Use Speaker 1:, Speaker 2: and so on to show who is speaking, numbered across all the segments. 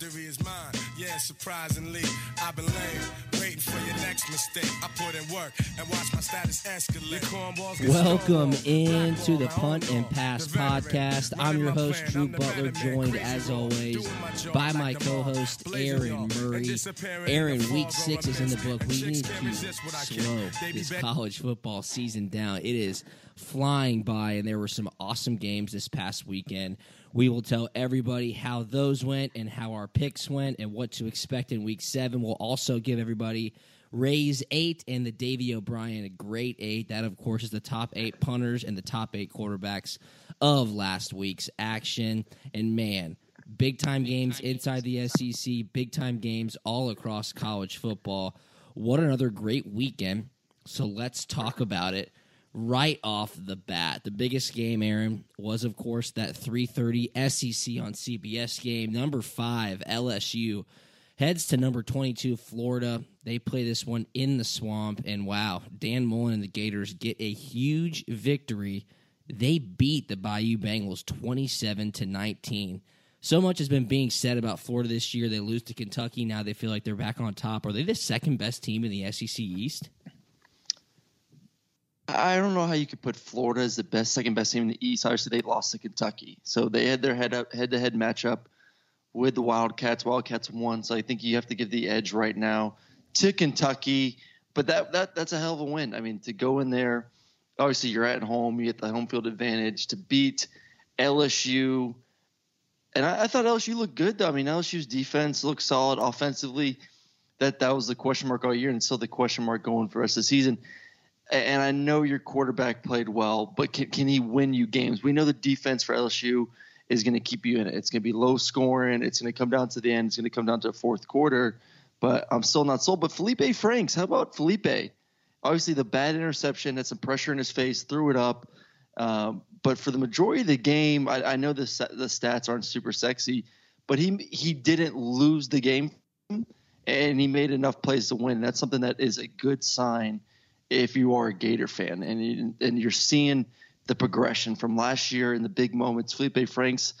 Speaker 1: Surprisingly, I've been laying, waiting for your next mistake. I put in work and watch my status escalate. Cornballs get
Speaker 2: Welcome into the Punt and Pass podcast. I'm your host, Drew Butler, joined as always
Speaker 1: doing my job
Speaker 2: by my co host, Aaron Murray. Aaron, week six is in the book. We need to
Speaker 1: resist what I can.
Speaker 2: slow this college football season down. It is flying by, and there were some awesome games this past weekend. We will tell everybody how those went and how our picks went and what to expect in week seven. We'll also give everybody Ray's eight and the Davey O'Brien a great eight. That, of course, is the top eight punters and the top eight quarterbacks of last week's action. And man, big time games inside the SEC, big time games all across college football. What another great weekend. So let's talk about it right off the bat. The biggest game, Aaron, was of course that 3:30 SEC on CBS game. Number 5 LSU heads to number 22 Florida. They play this one in the swamp and wow, Dan Mullen and the Gators get a huge victory. They beat the Bayou Bengals 27 to 19. So much has been being said about Florida this year. They lose to Kentucky. Now they feel like they're back on top. Are they the second best team in the SEC East?
Speaker 3: I don't know how you could put Florida as the best, second best team in the East. Obviously, they lost to Kentucky, so they had their head up, head to head matchup with the Wildcats. Wildcats won, so I think you have to give the edge right now to Kentucky. But that that that's a hell of a win. I mean, to go in there, obviously you're at home, you get the home field advantage to beat LSU. And I, I thought LSU looked good though. I mean, LSU's defense looked solid offensively. That that was the question mark all year, and still the question mark going for of the season and I know your quarterback played well, but can, can he win you games? We know the defense for LSU is going to keep you in it. It's going to be low scoring. It's going to come down to the end. It's going to come down to a fourth quarter. But I'm still not sold. But Feleipe Franks, how about Feleipe? Obviously, the bad interception had some pressure in his face, threw it up. Um, but for the majority of the game, I, I know the the stats aren't super sexy, but he he didn't lose the game, and he made enough plays to win. That's something that is a good sign if you are a Gator fan and you, and you're seeing the progression from last year in the big moments. Feleipe Franks,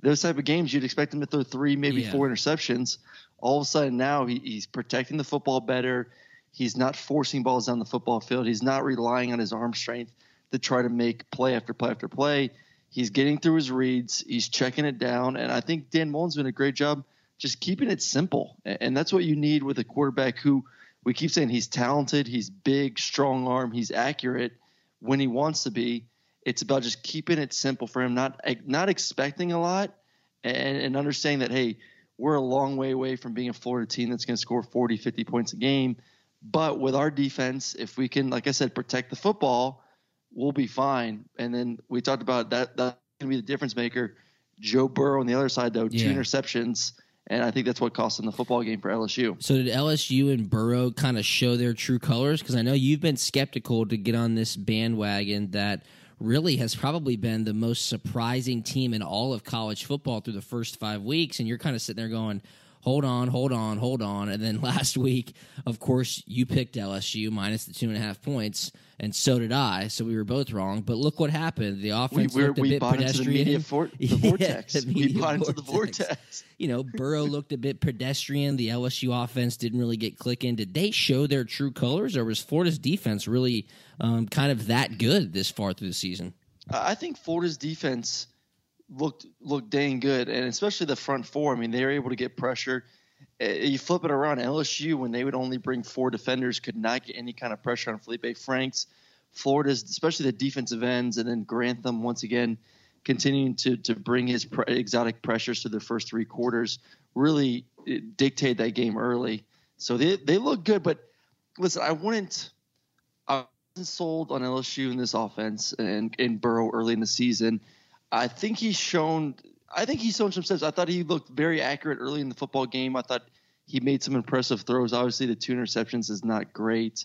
Speaker 3: those type of games, you'd expect him to throw three, maybe
Speaker 2: Yeah.
Speaker 3: four interceptions. All of a sudden now he, he's protecting the football better. He's not forcing balls down the football field. He's not relying on his arm strength to try to make play after play after play. He's getting through his reads. He's checking it down, and I think Dan Mullen's doing a great job just keeping it simple. And that's what you need with a quarterback who we keep saying he's talented, he's big, strong arm, he's accurate when he wants to be. It's about just keeping it simple for him, not not expecting a lot, and, and understanding that hey, we're a long way away from being a Florida team that's going to score 40, 50 points a game. But with our defense, if we can, like I said, protect the football, we'll be fine. And then we talked about that. That's going to be the difference maker. Joe Burrow on the other side, though,
Speaker 2: Yeah.
Speaker 3: two interceptions. And I think that's what cost them the football game for LSU.
Speaker 2: So did LSU and Burrow kind of show their true colors? Because I know you've been skeptical to get on this bandwagon that really has probably been the most surprising team in all of college football through the first five weeks, and you're kind of sitting there going, hold on, hold on, hold on. And then last week, of course, you picked LSU minus the two and a half points, and so did I. So we were both wrong. But look what happened. The offense
Speaker 3: we're,
Speaker 2: looked a
Speaker 3: we
Speaker 2: bit
Speaker 3: bought into the
Speaker 2: pedestrian.
Speaker 3: media for, the
Speaker 2: Yeah,
Speaker 3: vortex.
Speaker 2: the
Speaker 3: we bought into the
Speaker 2: vortex.
Speaker 3: vortex.
Speaker 2: You know, Burrow looked a bit pedestrian. The LSU offense didn't really get clicking. Did they show their true colors, or was Florida's defense really um, kind of that good this far through the season?
Speaker 3: I think Florida's defense looked looked dang good, and especially the front four. I mean, they were able to get pressure. Uh, You flip it around, LSU when they would only bring four defenders could not get any kind of pressure on Feleipe Franks. Florida's, especially the defensive ends, and then Grantham once again continuing to to bring his pre- exotic pressures to the first three quarters, really uh, dictate that game early. So they they look good, but listen, I wouldn't. I wasn't sold on LSU in this offense and in Burrow early in the season. I think he's shown. I think he's shown some steps. I thought he looked very accurate early in the football game. I thought he made some impressive throws. Obviously, the two interceptions is not great,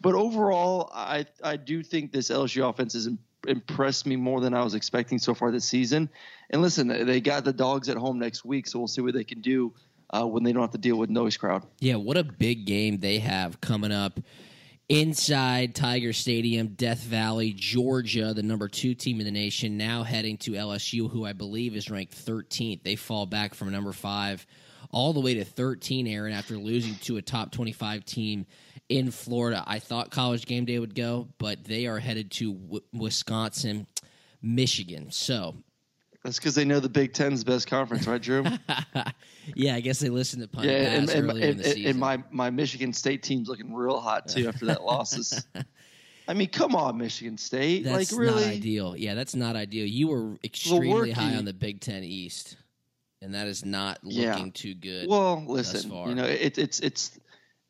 Speaker 3: but overall, I I do think this LSU offense has impressed me more than I was expecting so far this season. And listen, they got the dogs at home next week, so we'll see what they can do uh, when they don't have to deal with noise crowd.
Speaker 2: Yeah, what a big game they have coming up inside Tiger Stadium, Death Valley, Georgia, the number two team in the nation, now heading to LSU, who I believe is ranked 13th. They fall back from number five all the way to 13, Aaron, after losing to a top 25 team in Florida. I thought college game day would go, but they are headed to w- Wisconsin, Michigan. So,
Speaker 3: That's because they know the Big Ten's best conference, right, Drew?
Speaker 2: yeah, I guess they listened to Punt
Speaker 3: Yeah, and, and,
Speaker 2: earlier in
Speaker 3: and,
Speaker 2: the season.
Speaker 3: and my, my Michigan State team's looking real hot too after that losses. I mean, come on, Michigan State.
Speaker 2: That's
Speaker 3: like really?
Speaker 2: not ideal. Yeah, that's not ideal. You were extremely high on the Big Ten East, and that is not
Speaker 3: Yeah.
Speaker 2: looking too good.
Speaker 3: Well, listen, you know, it, it's it's.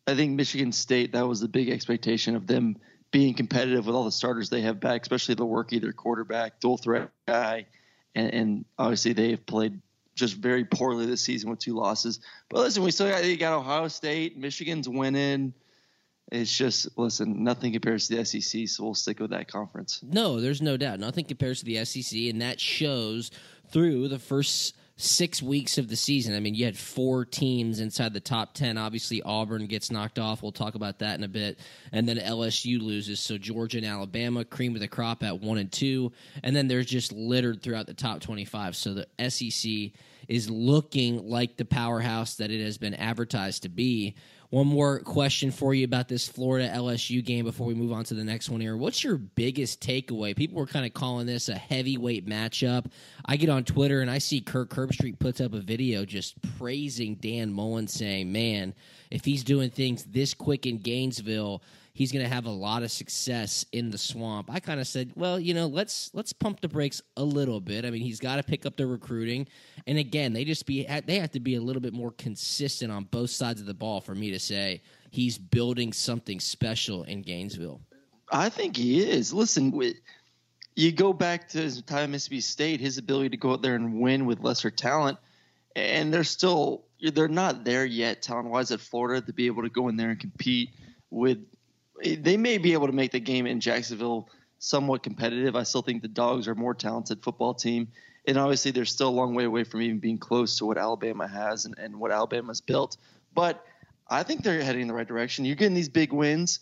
Speaker 3: I think Michigan State that was the big expectation of them being competitive with all the starters they have back, especially Lewerke, their quarterback, dual threat guy, and, and obviously they have played just very poorly this season with two losses. But listen, we still got you got Ohio State, Michigan's winning. It's just listen, nothing compares to the SEC, so we'll stick with that conference.
Speaker 2: no, there's no doubt. Nothing compares to the SEC, and that shows through the first six weeks of the season. I mean, you had four teams inside the top 10. Obviously, Auburn gets knocked off. We'll talk about that in a bit. And then LSU loses. So Georgia and Alabama, cream of the crop at one and two. And then they're just littered throughout the top 25. So the SEC is looking like the powerhouse that it has been advertised to be. One more question for you about this Florida LSU game before we move on to the next one here. What's your biggest takeaway? People were kind of calling this a heavyweight matchup. I get on Twitter and I see Kirk Herbstreit puts up a video just praising Dan Mullen, saying, Man, if he's doing things this quick in Gainesville, he's going to have a lot of success in the swamp. I kind of said, well, you know, let's let's pump the brakes a little bit. I mean, he's got to pick up the recruiting, and again, they just be they have to be a little bit more consistent on both sides of the ball for me to say he's building something special in Gainesville.
Speaker 3: I think he is. Listen, wi- you go back to his time at Mississippi State, his ability to go out there and win with lesser talent, and they're still they're not there yet talent wise at Florida to be able to go in there and compete with. They may be able to make the game in Jacksonville somewhat competitive. I still think the Dogs are a more talented football team, and obviously they're still a long way away from even being close to what Alabama has and, and what Alabama's built. But I think they're heading in the right direction. You're getting these big wins.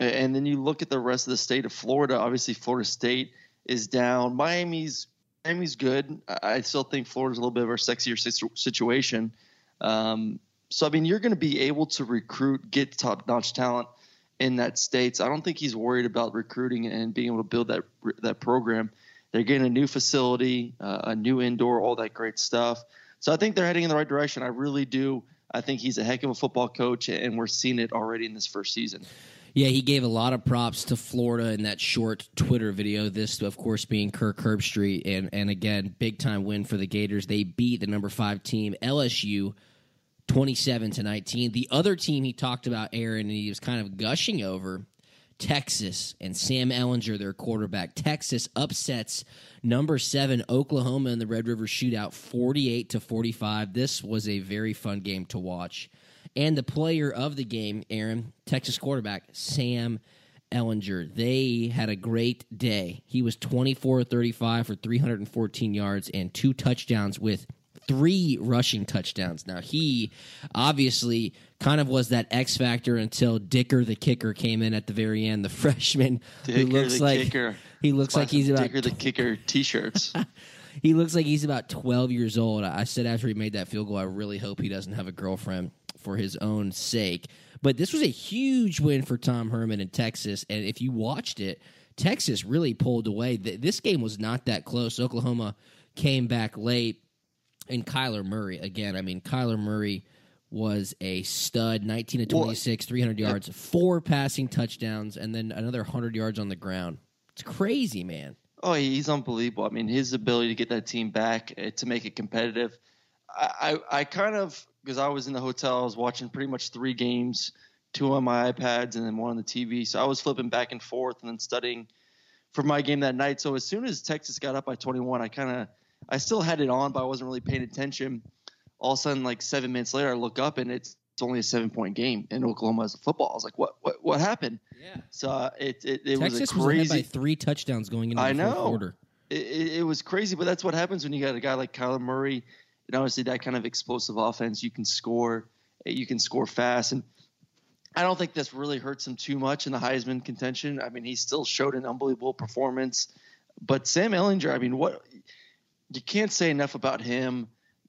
Speaker 3: And then you look at the rest of the state of Florida. Obviously, Florida State is down. Miami's Miami's good. I still think Florida's a little bit of a sexier situation. Um, so I mean, you're going to be able to recruit, get top-notch talent in that state. So I don't think he's worried about recruiting and being able to build that that program. They're getting a new facility, uh, a new indoor, all that great stuff. So I think they're heading in the right direction. I really do. I think he's a heck of a football coach, and we're seeing it already in this first season.
Speaker 2: Yeah, he gave a lot of props to Florida in that short Twitter video. This, of course, being Kirk Herbstreit, and and again, big time win for the Gators. They beat the number five team LSU, twenty seven to nineteen. The other team he talked about, Aaron, and he was kind of gushing over. Texas and Sam Ehlinger, their quarterback. Texas upsets number seven Oklahoma in the Red River Shootout, forty-eight to forty-five. This was a very fun game to watch. And the player of the game, Aaron, Texas quarterback Sam Ehlinger. They had a great day. He was 24 35 for 314 yards and two touchdowns with three rushing touchdowns. Now he obviously kind of was that X factor until Dicker the kicker came in at the very end, the freshman
Speaker 3: Dicker
Speaker 2: who looks
Speaker 3: the
Speaker 2: like
Speaker 3: kicker.
Speaker 2: he looks like he's about
Speaker 3: Dicker the kicker t-shirts.
Speaker 2: he looks like he's about 12 years old. I said after he made that field goal, I really hope he doesn't have a girlfriend for his own sake. But this was a huge win for Tom Herman in Texas. And if you watched it, Texas really pulled away. This game was not that close. Oklahoma came back late. And Kyler Murray, again, I mean, Kyler Murray was a stud 19 to 26, 300 yards, four passing touchdowns, and then another 100 yards on the ground. It's crazy, man.
Speaker 3: Oh, he's unbelievable. I mean, his ability to get that team back uh, to make it competitive. I, I, I kind of because I was in the hotel, I was watching pretty much three games, two on my iPads and then one on the TV. So I was flipping back and forth and then studying for my game that night. So as soon as Texas got up by 21, I kind of I still had it on, but I wasn't really paying attention. All of a sudden, like seven minutes later, I look up and it's it's only a seven point game in Oklahoma as a football. I was like, what what what happened?
Speaker 2: Yeah.
Speaker 3: So uh, it it, it was a crazy.
Speaker 2: was by three touchdowns going into the
Speaker 3: I
Speaker 2: fourth
Speaker 3: know.
Speaker 2: quarter.
Speaker 3: It, it, it was crazy, but that's what happens when you got a guy like Kyler Murray and obviously that kind of explosive offense. You can score, you can score fast, and I don't think this really hurts him too much in the Heisman contention. I mean, he still showed an unbelievable performance, but Sam Ehlinger, I mean, what you can't say enough about him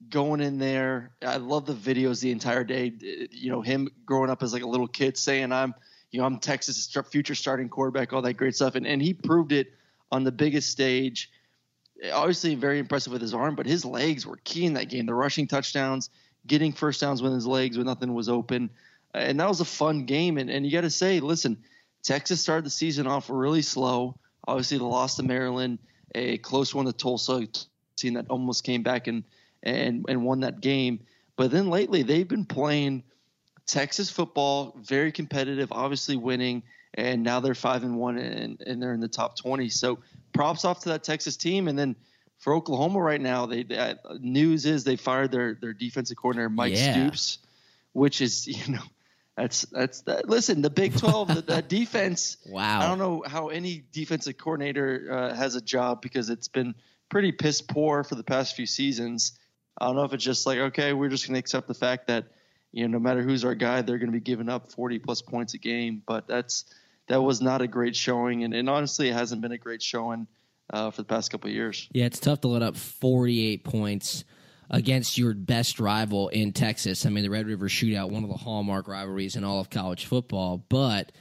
Speaker 3: going in there. I love the videos the entire day. Uh, you know, him growing up as like a little kid saying, "I'm, you know, I'm Texas' future starting quarterback," all that great stuff, and and he proved it on the biggest stage. Obviously, very impressive with his arm, but his legs were key in that game. The rushing touchdowns, getting first downs with his legs when nothing was open, and that was a fun game. And and you got to say, listen, Texas started the season off really slow. Obviously, the loss to Maryland, a close one to Tulsa, team that almost came back and and and won that game. But then lately, they've been playing Texas football, very competitive, obviously winning, and now they're five and one, and, and they're in the top twenty. So props off to that Texas team, and then for Oklahoma right now, they, they uh, news is they fired their their defensive coordinator Mike
Speaker 2: Yeah.
Speaker 3: Stoops, which is you know. That's that's that. Listen, the Big Twelve, the, defense.
Speaker 2: Wow.
Speaker 3: I don't know how any defensive coordinator uh, has a job because it's been pretty piss poor for the past few seasons. I don't know if it's just like, okay, we're just going to accept the fact that, you know, no matter who's our guy, they're going to be giving up 40 plus points a game. But that's that was not a great showing, and, and honestly, it hasn't been a great showing uh, for the past couple years.
Speaker 2: Yeah, it's tough to let up 48 points against your best rival in Texas. I mean, the Red River Shootout, one of the hallmark rivalries in all of college football, but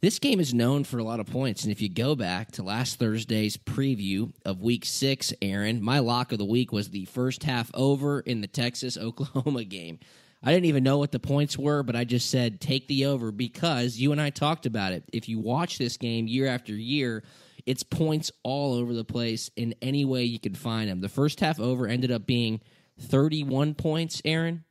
Speaker 2: this game is known for a lot of points. And if you go back to last Thursday's preview of week six, Aaron, my lock of the week was the first half over in the Texas Oklahoma game. I didn't even know what the points were, but I just said take the over because you and I talked about it. If you watch this game year after year, it's points all over the place in any way you could find them. The first half over ended up being 31 points, Aaron,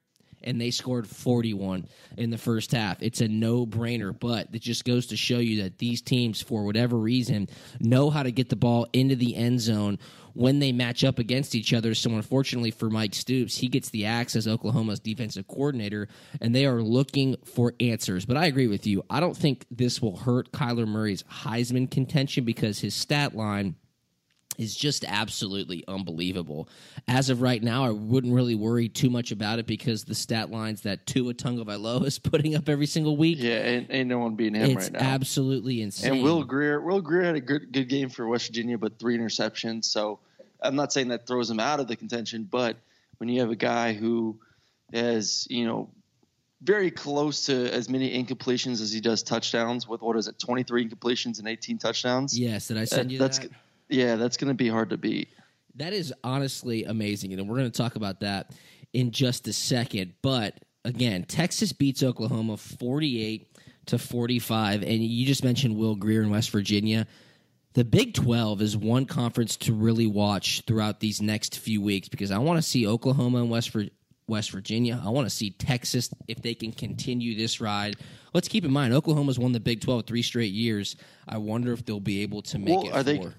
Speaker 2: and they scored 41 in the first half. It's a no brainer, but it just goes to show you that these teams, for whatever reason, know how to get the ball into the end zone when they match up against each other. So, unfortunately for Mike Stoops, he gets the axe as Oklahoma's defensive coordinator, and they are looking for answers. But I agree with you. I don't think this will hurt Kyler Murray's Heisman contention because his stat line is just absolutely unbelievable. As of right now, I wouldn't really worry too much about it because the stat lines that Tua Tagovailoa is putting up every single week,
Speaker 3: Yeah, ain't, ain't no one beating him right now.
Speaker 2: absolutely insane.
Speaker 3: And Will Grier, Will Grier had a good good game for West Virginia, but three interceptions. So I'm not saying that throws him out of the contention, but when you have a guy who has, you know, very close to as many incompletions as he does touchdowns, with what is it, 23 incompletions and 18 touchdowns.
Speaker 2: yes, did I send you
Speaker 3: that's
Speaker 2: that?
Speaker 3: Yeah, that's going to be hard to beat.
Speaker 2: That is honestly amazing, and we're going to talk about that in just a second. But again, Texas beats Oklahoma forty-eight to forty-five, and you just mentioned Will Grier in West Virginia. The Big Twelve is one conference to really watch throughout these next few weeks because I want to see Oklahoma and West Vir- West Virginia. I want to see Texas if they can continue this ride. Let's keep in mind Oklahoma's won the Big Twelve three straight years. I wonder if they'll be able to make
Speaker 3: Well,
Speaker 2: it.
Speaker 3: are they-
Speaker 2: four.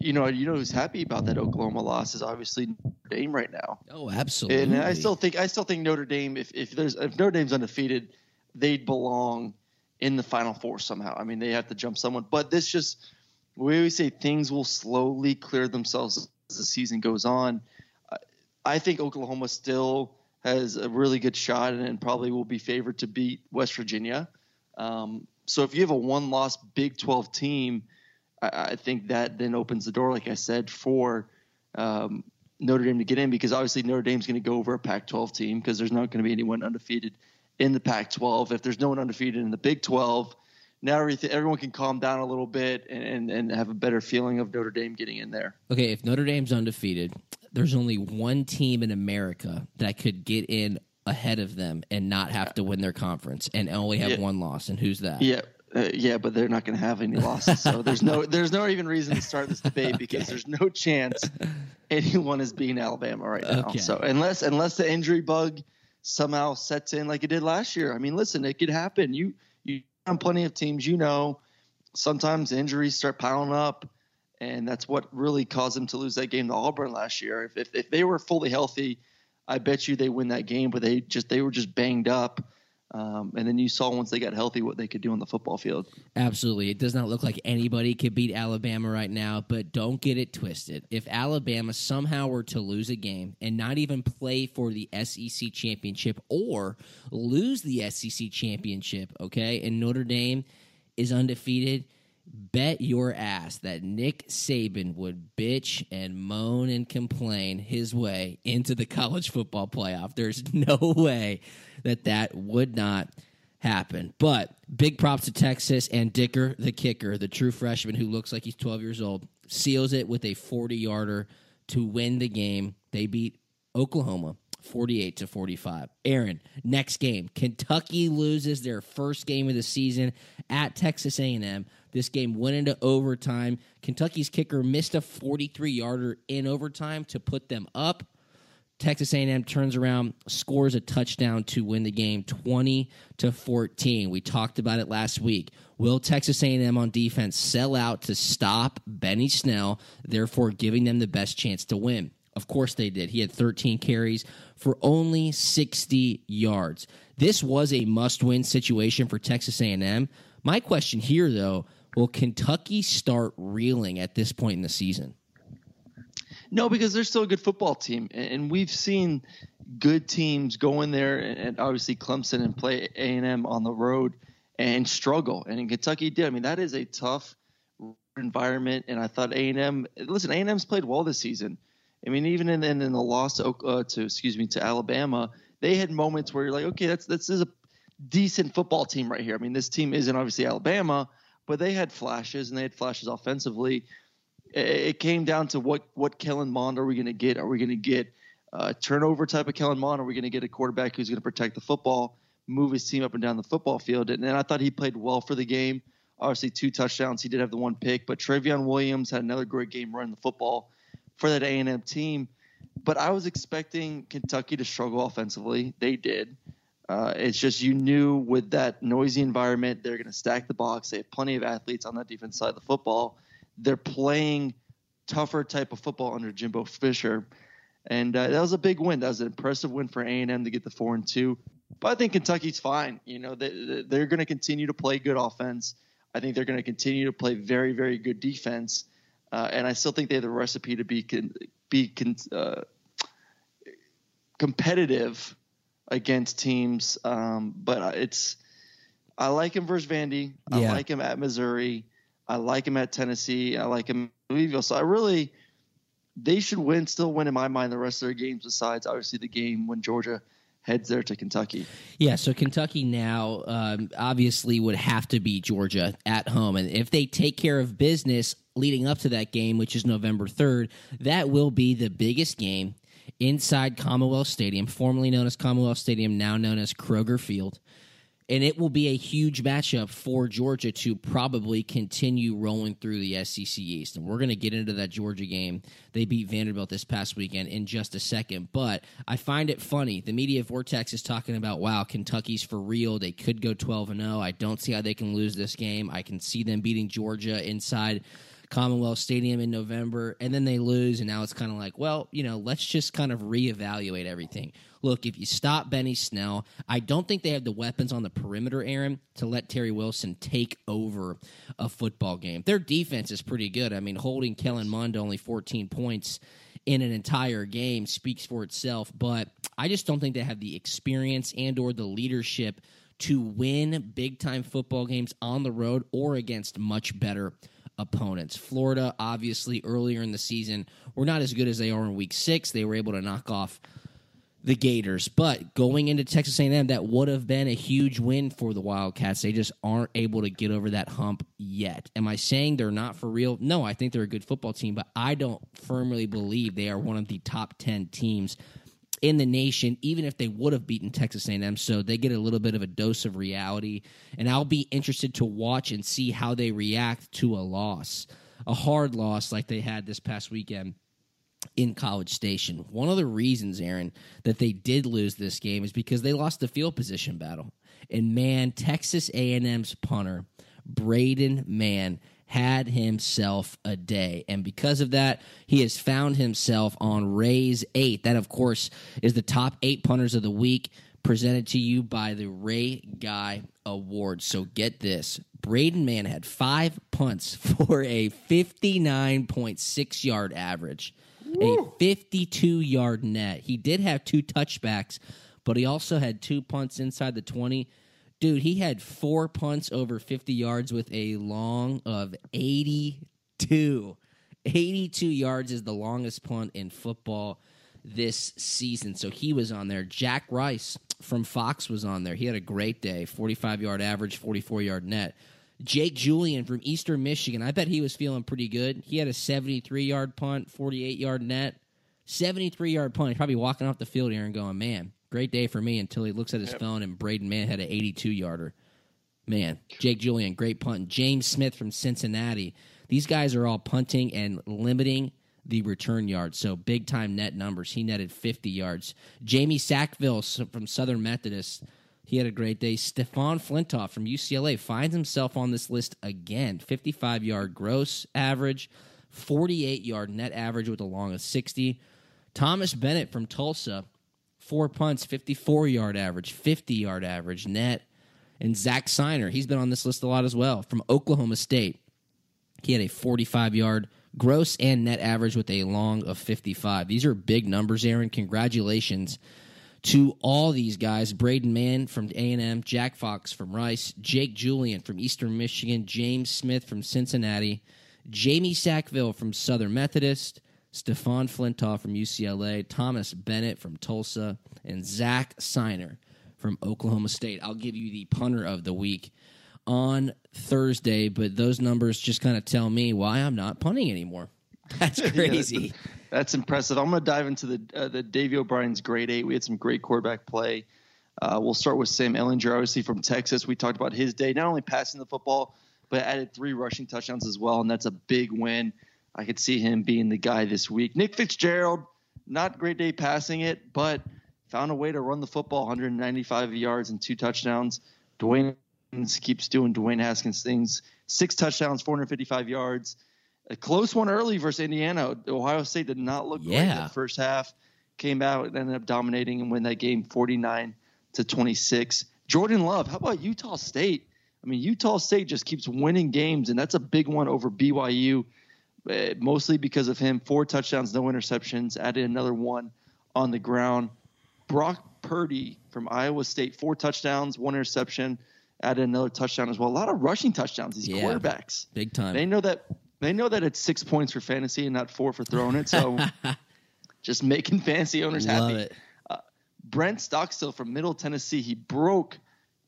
Speaker 3: You know, you know who's happy about that Oklahoma loss is obviously Notre Dame right now.
Speaker 2: Oh, absolutely!
Speaker 3: And I still think I still think Notre Dame, if, if there's if Notre Dame's undefeated, they'd belong in the Final Four somehow. I mean, they have to jump someone. But this just we always say things will slowly clear themselves as the season goes on. I think Oklahoma still has a really good shot and, and probably will be favored to beat West Virginia. Um, so if you have a one-loss Big 12 team, I, I, think that then opens the door, like I said, for um, Notre Dame to get in because obviously Notre Dame's going to go over a Pac-12 team because there's not going to be anyone undefeated in the Pac-12. If there's no one undefeated in the Big 12, now everything, everyone can calm down a little bit and, and, and have a better feeling of Notre Dame getting in there.
Speaker 2: Okay, if Notre Dame's undefeated, there's only one team in America that could get in ahead of them and not have to win their conference and only have
Speaker 3: Yeah.
Speaker 2: one loss. And who's that?
Speaker 3: Yeah, uh, yeah, but they're not going to have any losses, so there's no there's no even reason to start this debate because there's no chance anyone is beating Alabama right now.
Speaker 2: Okay.
Speaker 3: So unless unless the injury bug somehow sets in like it did last year, I mean, listen, it could happen. You you on plenty of teams, you know, sometimes injuries start piling up, and that's what really caused them to lose that game to Auburn last year. If if, if they were fully healthy, I bet you they win that game, but they just they were just banged up. Um, and then you saw once they got healthy what they could do on the football field.
Speaker 2: Absolutely. It does not look like anybody could beat Alabama right now, but don't get it twisted. If Alabama somehow were to lose a game and not even play for the SEC championship or lose the SEC championship, okay, and Notre Dame is undefeated, bet your ass that Nick Saban would bitch and moan and complain his way into the college football playoff. There's no way that that would not happen. But big props to Texas and Dicker, the kicker, the true freshman who looks like he's 12 years old, seals it with a 40 yarder to win the game. They beat Oklahoma 48 to 45. Aaron, next game, Kentucky loses their first game of the season at Texas A&M. This game went into overtime. Kentucky's kicker missed a 43 yarder in overtime to put them up. Texas A&M turns around, scores a touchdown to win the game 20 to 14. We talked about it last week. Will Texas A&M on defense sell out to stop Benny Snell, therefore giving them the best chance to win? Of course they did. He had 13 carries for only 60 yards. This was a must-win situation for Texas A&M. My question here though, will Kentucky start reeling at this point in the season?
Speaker 3: No, because they're still a good football team, and we've seen good teams go in there and obviously Clemson and play A and M on the road and struggle. And in Kentucky did. I mean, that is a tough environment. And I thought A and M. Listen, A and M's played well this season. I mean, even in, in, in the loss to, uh, to excuse me to Alabama, they had moments where you're like, okay, that's this is a decent football team right here. I mean, this team isn't obviously Alabama, but they had flashes and they had flashes offensively it came down to what what Kellen Mond are we going to get? Are we going to get a turnover type of Kellen Mond? Are we going to get a quarterback who's going to protect the football, move his team up and down the football field? And then I thought he played well for the game. Obviously, two touchdowns. He did have the one pick, but Trayveon Williams had another great game running the football for that A&M team. But I was expecting Kentucky to struggle offensively. They did. Uh, it's just you knew with that noisy environment, they're going to stack the box. They have plenty of athletes on that defense side of the football they're playing tougher type of football under Jimbo Fisher, and uh, that was a big win. That was an impressive win for A and M to get the four and two. But I think Kentucky's fine. You know, they, they're going to continue to play good offense. I think they're going to continue to play very, very good defense, uh, and I still think they have the recipe to be con- be con- uh, competitive against teams. Um, but it's I like him versus Vandy. I
Speaker 2: Yeah.
Speaker 3: like him at Missouri. I like him at Tennessee. I like him at Louisville. So I really, they should win, still win in my mind the rest of their games. Besides, obviously, the game when Georgia heads there to Kentucky.
Speaker 2: Yeah, so Kentucky now um, obviously would have to be Georgia at home. And if they take care of business leading up to that game, which is November 3rd, that will be the biggest game inside Commonwealth Stadium, formerly known as Commonwealth Stadium, now known as Kroger Field. And it will be a huge matchup for Georgia to probably continue rolling through the SEC East. And we're going to get into that Georgia game. They beat Vanderbilt this past weekend in just a second. But I find it funny. The media vortex is talking about, wow, Kentucky's for real. They could go 12 and 0. I don't see how they can lose this game. I can see them beating Georgia inside Commonwealth Stadium in November, and then they lose, and now it's kind of like, well, you know, let's just kind of reevaluate everything. Look, if you stop Benny Snell, I don't think they have the weapons on the perimeter, Aaron, to let Terry Wilson take over a football game. Their defense is pretty good. I mean, holding Kellen Mond only 14 points in an entire game speaks for itself. But I just don't think they have the experience and or the leadership to win big time football games on the road or against much better opponents. Florida, obviously, earlier in the season, were not as good as they are in Week Six. They were able to knock off the Gators. But going into Texas A&M, that would have been a huge win for the Wildcats. They just aren't able to get over that hump yet. Am I saying they're not for real? No, I think they're a good football team, but I don't firmly believe they are one of the top 10 teams in the nation even if they would have beaten Texas A&M so they get a little bit of a dose of reality and I'll be interested to watch and see how they react to a loss a hard loss like they had this past weekend in College Station. One of the reasons, Aaron, that they did lose this game is because they lost the field position battle. And man, Texas A&M's punter, Braden Mann, had himself a day. And because of that, he has found himself on Ray's 8. That of course is the top 8 punters of the week presented to you by the Ray Guy Award. So get this. Braden Mann had 5 punts for a 59.6 yard average a 52 yard net. He did have two touchbacks, but he also had two punts inside the 20. Dude, he had four punts over 50 yards with a long of 82. 82 yards is the longest punt in football this season. So he was on there. Jack Rice from Fox was on there. He had a great day 45 yard average, 44 yard net. Jake Julien from Eastern Michigan. I bet he was feeling pretty good. He had a 73 yard punt, 48 yard net, 73 yard punt. He's probably walking off the field here and going, man, great day for me until he looks at his yep. phone and Braden Mann had an 82 yarder. Man, Jake Julien, great punt. James Smith from Cincinnati. These guys are all punting and limiting the return yards. So big time net numbers. He netted 50 yards. Jamie Sackville from Southern Methodist he had a great day. Stefan Flintoft from UCLA finds himself on this list again. 55 yard gross average, 48 yard net average with a long of 60. Thomas Bennett from Tulsa, four punts, 54 yard average, 50 yard average net. And Zach Sinor, he's been on this list a lot as well, from Oklahoma State. He had a 45 yard gross and net average with a long of 55. These are big numbers, Aaron. Congratulations to all these guys Braden Mann from A&M, Jack Fox from Rice, Jake Julien from Eastern Michigan, James Smith from Cincinnati, Jamie Sackville from Southern Methodist, Stefan Flintoft from UCLA, Thomas Bennett from Tulsa, and Zach Sinor from Oklahoma State. I'll give you the punter of the week on Thursday, but those numbers just kind of tell me why I'm not punting anymore. That's crazy.
Speaker 3: yeah, that's impressive. I'm going to dive into the uh, the Davey O'Brien's grade eight. We had some great quarterback play. Uh, we'll start with Sam Ehlinger, obviously from Texas. We talked about his day, not only passing the football, but added three rushing touchdowns as well, and that's a big win. I could see him being the guy this week. Nick Fitzgerald, not great day passing it, but found a way to run the football, 195 yards and two touchdowns. Dwayne keeps doing Dwayne Haskins things. Six touchdowns, 455 yards a close one early versus Indiana. Ohio State did not look yeah. great in the first half. Came out and ended up dominating and win that game 49 to 26. Jordan Love, how about Utah State? I mean, Utah State just keeps winning games, and that's a big one over BYU, mostly because of him. Four touchdowns, no interceptions, added another one on the ground. Brock Purdy from Iowa State, four touchdowns, one interception, added another touchdown as well. A lot of rushing touchdowns, these yeah, quarterbacks.
Speaker 2: Big time.
Speaker 3: They know that they know that it's six points for fantasy and not four for throwing it. So just making fantasy owners
Speaker 2: Love
Speaker 3: happy. Uh, Brent Stockstill from Middle Tennessee, he broke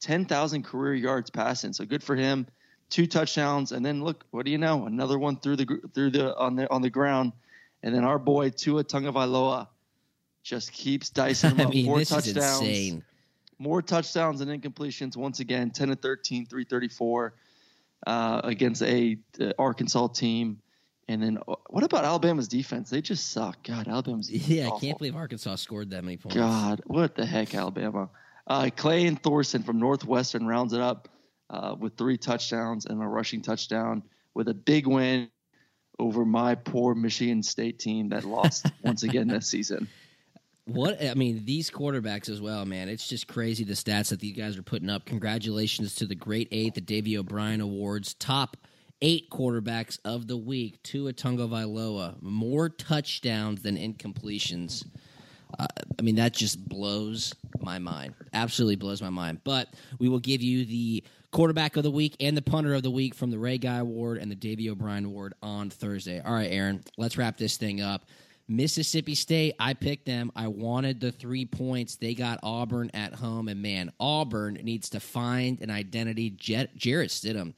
Speaker 3: 10,000 career yards passing. So good for him. Two touchdowns, and then look, what do you know? Another one through the through the on the on the ground, and then our boy Tua Tagovailoa just keeps dicing
Speaker 2: I mean,
Speaker 3: More
Speaker 2: this
Speaker 3: touchdowns,
Speaker 2: is insane.
Speaker 3: more touchdowns and incompletions. Once again, 10 to 13, 334 uh, against a uh, Arkansas team. And then uh, what about Alabama's defense? They just suck. God, Alabama's
Speaker 2: yeah. I can't believe Arkansas scored that many points.
Speaker 3: God, what the heck, Alabama? Uh, and Thorson from Northwestern rounds it up uh, with three touchdowns and a rushing touchdown with a big win over my poor Michigan State team that lost once again this season.
Speaker 2: What I mean, these quarterbacks as well, man. It's just crazy the stats that these guys are putting up. Congratulations to the Great Eight, the Davey O'Brien Awards, top eight quarterbacks of the week. Tua Vailoa, more touchdowns than incompletions. Uh, I mean, that just blows my mind. Absolutely blows my mind. But we will give you the quarterback of the week and the punter of the week from the Ray Guy Award and the Davey O'Brien Award on Thursday. All right, Aaron, let's wrap this thing up. Mississippi State, I picked them. I wanted the three points. They got Auburn at home, and man, Auburn needs to find an identity. Jet, Jarrett Stidham,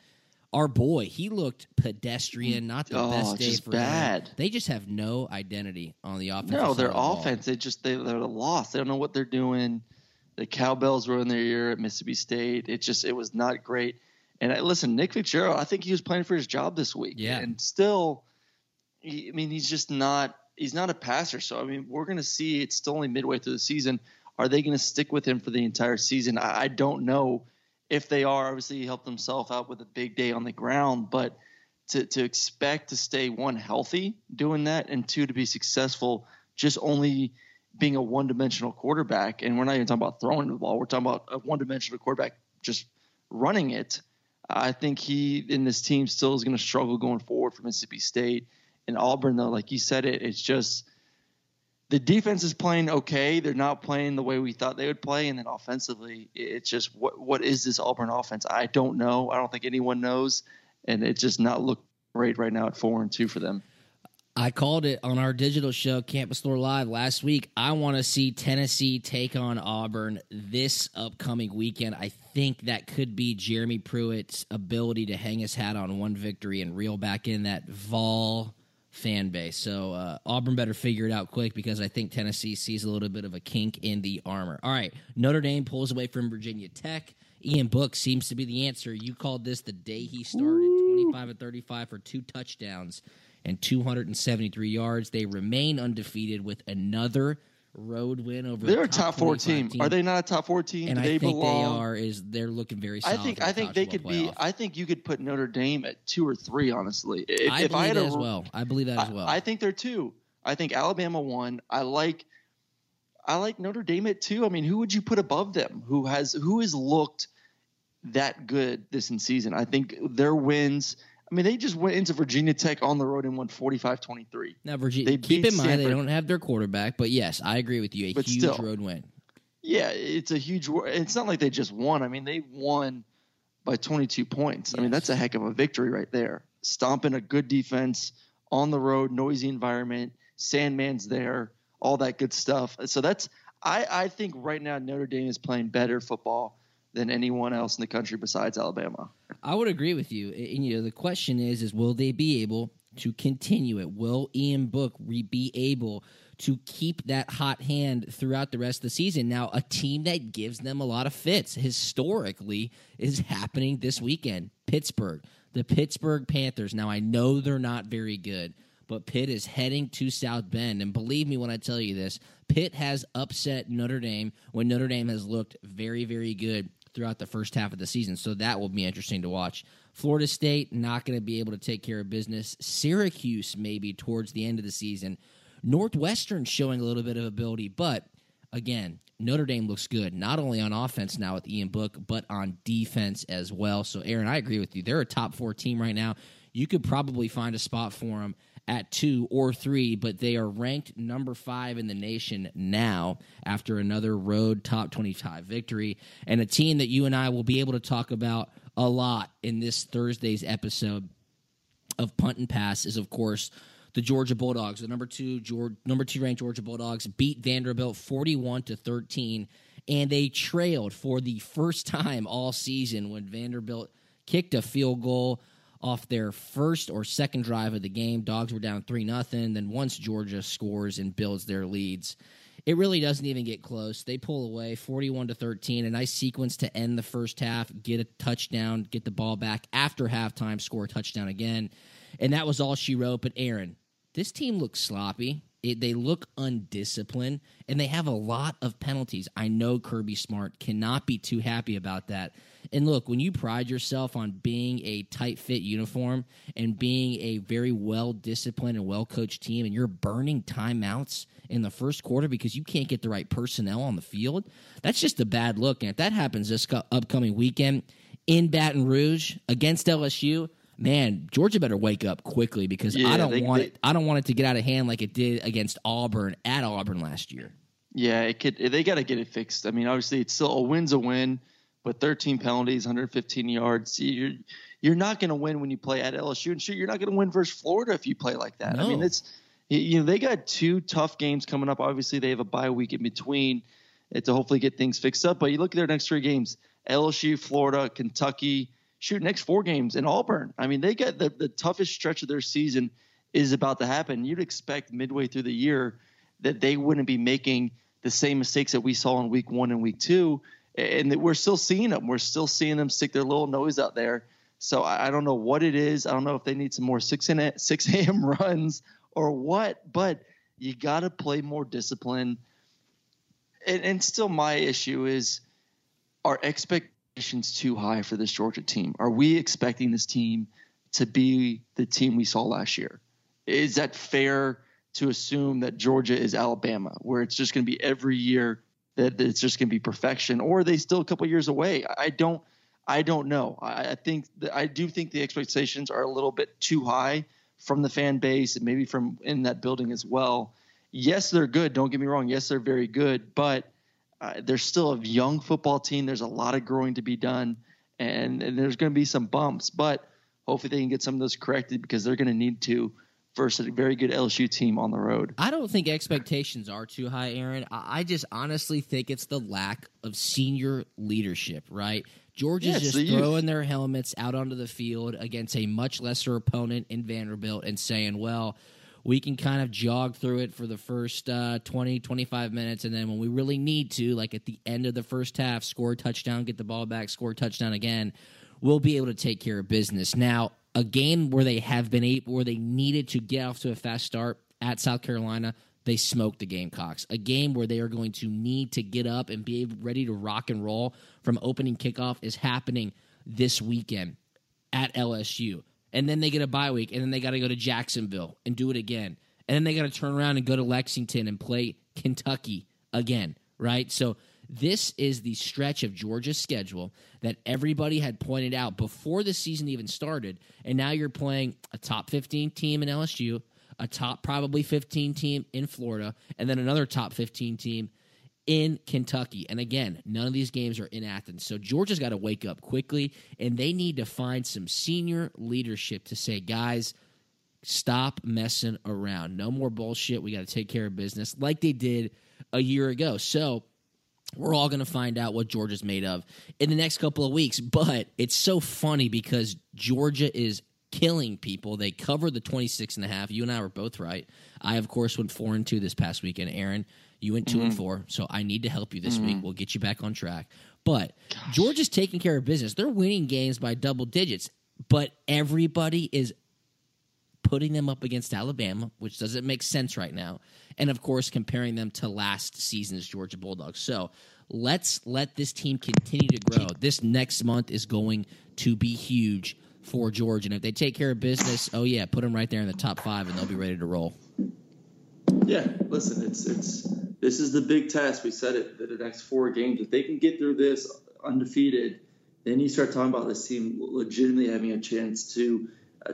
Speaker 2: our boy, he looked pedestrian. Not the
Speaker 3: Oh,
Speaker 2: best day for
Speaker 3: bad.
Speaker 2: him. They just have no identity on the offense.
Speaker 3: No, their offense, they just they, they're lost. They don't know what they're doing. The cowbells were in their ear at Mississippi State. It just it was not great. And I, listen, Nick Fitzgerald, I think he was playing for his job this week.
Speaker 2: Yeah.
Speaker 3: and still, he, I mean, he's just not he's not a passer. So I mean, we're going to see. It's still only midway through the season. Are they going to stick with him for the entire season? I, I don't know. If they are, obviously he helped himself out with a big day on the ground, but to to expect to stay one healthy doing that and two to be successful just only being a one dimensional quarterback and we're not even talking about throwing the ball we're talking about a one dimensional quarterback just running it i think he in this team still is going to struggle going forward for mississippi state and auburn though like you said it it's just the defense is playing okay. They're not playing the way we thought they would play and then offensively it's just what what is this auburn offense? I don't know. I don't think anyone knows and it's just not look great right now at four and two for them
Speaker 2: I called it on our digital show, Campus Store Live, last week. I want to see Tennessee take on Auburn this upcoming weekend. I think that could be Jeremy Pruitt's ability to hang his hat on one victory and reel back in that Vol fan base. So uh, Auburn better figure it out quick because I think Tennessee sees a little bit of a kink in the armor. All right, Notre Dame pulls away from Virginia Tech. Ian Book seems to be the answer. You called this the day he started, 25 and 35 for two touchdowns and 273 yards. They remain undefeated with another road win over.
Speaker 3: They're
Speaker 2: a
Speaker 3: a top four
Speaker 2: 25
Speaker 3: team. Are they not a top four team?
Speaker 2: And
Speaker 3: Do
Speaker 2: I
Speaker 3: they
Speaker 2: think
Speaker 3: belong?
Speaker 2: they are. Is they're looking very.
Speaker 3: I think I think they could
Speaker 2: football
Speaker 3: be. I think you could put Notre Dame at two or three. Honestly, if,
Speaker 2: I
Speaker 3: if
Speaker 2: believe
Speaker 3: had
Speaker 2: that
Speaker 3: a,
Speaker 2: as well. I believe that as well.
Speaker 3: I, I think they're two. I think Alabama one. I like. I like Notre Dame at two. I mean, who would you put above them? Who has who has looked that good this in season? I think their wins. I mean, they just went into Virginia Tech on the road and won 45-23.
Speaker 2: now, Virginia.
Speaker 3: they
Speaker 2: Keep in mind they don't have their quarterback, but yes, I agree with you. A
Speaker 3: But
Speaker 2: huge
Speaker 3: still.
Speaker 2: road win.
Speaker 3: Yeah, it's a huge. It's not like they just won. I mean, they won by 22 points. I mean, that's a heck of a victory right there. Stomping a good defense on the road, noisy environment, Sandman's there, all that good stuff. So that's. I I think right now Notre Dame is playing better football than anyone else in the country besides Alabama.
Speaker 2: I would agree with you. And you know, the question is, is will they be able to continue it? Will Ian Book be able to keep that hot hand throughout the rest of the season? Now, a team that gives them a lot of fits historically is happening this weekend. Pittsburgh, the Pittsburgh Panthers. Now, I know they're not very good. But Pitt is heading to South Bend. And believe me when I tell you this, Pitt has upset Notre Dame when Notre Dame has looked very, very good throughout the first half of the season. So that will be interesting to watch. Florida State not going to be able to take care of business. Syracuse maybe towards the end of the season. Northwestern showing a little bit of ability, but again, Notre Dame looks good, not only on offense now with Ian Book, but on defense as well. So, Aaron, I agree with you. They're a top four team right now. You could probably find a spot for them at two or three, but they are ranked number five in the nation now after another road top 25 victory. And a team that you and I will be able to talk about a lot in this Thursday's episode of punt and pass is of course the Georgia Bulldogs. The number two Georgia, number two ranked Georgia Bulldogs beat Vanderbilt forty one to thirteen, and they trailed for the first time all season when Vanderbilt kicked a field goal off their first or second drive of the game. Dogs were down three nothing. Then once Georgia scores and builds their leads. It really doesn't even get close. They pull away 41 to 13. A nice sequence to end the first half, get a touchdown, get the ball back after halftime, score a touchdown again. And that was all she wrote. But Aaron, this team looks sloppy. It, they look undisciplined, and they have a lot of penalties. I know Kirby Smart cannot be too happy about that. And look, when you pride yourself on being a tight fit uniform and being a very well disciplined and well coached team, and you're burning timeouts in the first quarter because you can't get the right personnel on the field, that's just a bad look. And if that happens this upcoming weekend in Baton Rouge against LSU, man, Georgia better wake up quickly because
Speaker 3: Yeah,
Speaker 2: I don't
Speaker 3: they-
Speaker 2: want
Speaker 3: they-
Speaker 2: it. I don't want it to get out of hand like it did against Auburn at Auburn last year.
Speaker 3: Yeah, it could. They got to get it fixed. I mean, obviously, it's still a win's a win, but 13 penalties, 115 yards. You're you're not going to win when you play at LSU, and sure, you're not going to win versus Florida if you play like that. I mean, it's you- know they got two tough games coming up. Obviously, they have a bye week in between uh, to hopefully get things fixed up. But you look at their next three games: LSU, Florida, Kentucky. Shoot, next four games in Auburn. I mean, they got the the toughest stretch of their season is about to happen. You'd expect midway through the year that they wouldn't be making the same mistakes that we saw in week one and week two, and we're still seeing them. We're still seeing them stick their little nose out there. So I I don't know what it is. I don't know if they need some more six in six a.m. runs or what, but you got to play more discipline. And, and still, my issue is: are expectations too high for this Georgia team? Are we expecting this team to be the team we saw last year? Is that fair to assume that Georgia is Alabama, where it's just going to be every year that it's just going to be perfection, or are they still a couple years away? I don't, I don't know. I, I think that I do think the expectations are a little bit too high from the fan base and maybe from in that building as well. Yes, they're good. Don't get me wrong. Yes, they're very good, but uh, they're still a young football team. There's a lot of growing to be done, and, and there's going to be some bumps, but hopefully they can get some of those corrected because they're going to need to versus a very good LSU team on the road.
Speaker 2: I don't think expectations are too high, Aaron. I I just honestly think it's the lack of senior leadership, right? Georgia's
Speaker 3: Yeah,
Speaker 2: just
Speaker 3: the youth.
Speaker 2: throwing their helmets out onto the field against a much lesser opponent in Vanderbilt and saying, well, we can kind of jog through it for the first uh, 20, 25 minutes. And then when we really need to, like at the end of the first half, score a touchdown, get the ball back, score a touchdown again, we'll be able to take care of business. Now, a game where they have been able, where they needed to get off to a fast start at South Carolina, they smoked the Gamecocks. A game where they are going to need to get up and be ready to rock and roll from opening kickoff is happening this weekend at LSU. And then they get a bye week, and then they got to go to Jacksonville and do it again. And then they got to turn around and go to Lexington and play Kentucky again, right? So this is the stretch of Georgia's schedule that everybody had pointed out before the season even started. And now you're playing a top 15 team in LSU, a top probably 15 team in Florida, and then another top 15 team in Kentucky. And again, none of these games are in Athens. So Georgia's got to wake up quickly and they need to find some senior leadership to say, guys, stop messing around. No more bullshit. We got to take care of business like they did a year ago. So we're all going to find out what Georgia's made of in the next couple of weeks. But it's so funny because Georgia is killing people. They cover the 26 and a half. You and I were both right. I, of course, went 4 and 2 this past weekend. Aaron, you went 2 and mm-hmm. 4. So I need to help you this week. Mm-hmm. We'll get you back on track. But Georgia's taking care of business. They're winning games by double digits, but everybody is putting them up against Alabama, which doesn't make sense right now, and of course comparing them to last season's Georgia Bulldogs. So let's let this team continue to grow. This next month is going to be huge for Georgia, and if they take care of business, oh yeah, put them right there in the top five, and they'll be ready to roll.
Speaker 3: Yeah, listen, it's it's this is the big test. We said it that the next four games. If they can get through this undefeated, then you start talking about this team legitimately having a chance to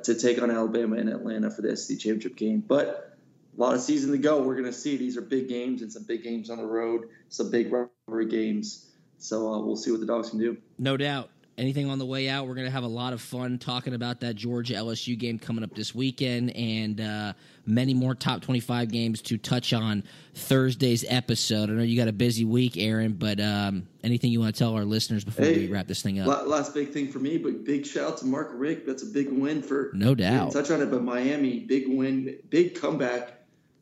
Speaker 3: to take on Alabama and Atlanta for the SEC championship game. But a lot of season to go. We're going to see these are big games and some big games on the road, some big rivalry games. So uh, we'll see what the dogs can do.
Speaker 2: No doubt. Anything on the way out, we're going to have a lot of fun talking about that Georgia LSU game coming up this weekend and uh, many more top 25 games to touch on Thursday's episode. I know you got a busy week, Aaron, but um, anything you want to tell our listeners before
Speaker 3: Hey,
Speaker 2: we wrap this thing up?
Speaker 3: Last big thing for me, but big shout out to Mark Richt. That's a big win for
Speaker 2: No doubt.
Speaker 3: Touch on it, but Miami, big win, big comeback.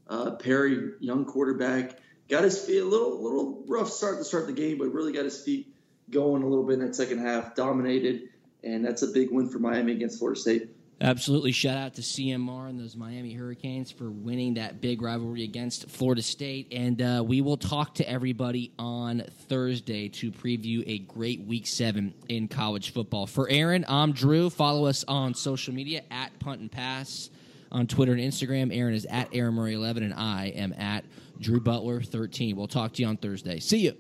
Speaker 3: Uh, Perry, young quarterback, got his feet a little, little rough start to start the game, but really got his feet going a little bit in that second half. Dominated, and that's a big win for Miami against Florida State.
Speaker 2: Absolutely. Shout out to CMR and those Miami Hurricanes for winning that big rivalry against Florida State. And uh, we will talk to everybody on Thursday to preview a great week seven in college football. For Aaron, I'm Drew. Follow us on social media at Punt and Pass on Twitter and Instagram. Aaron is at Aaron Murray 11, and I am at Drew Butler 13. We'll talk to you on Thursday. See you.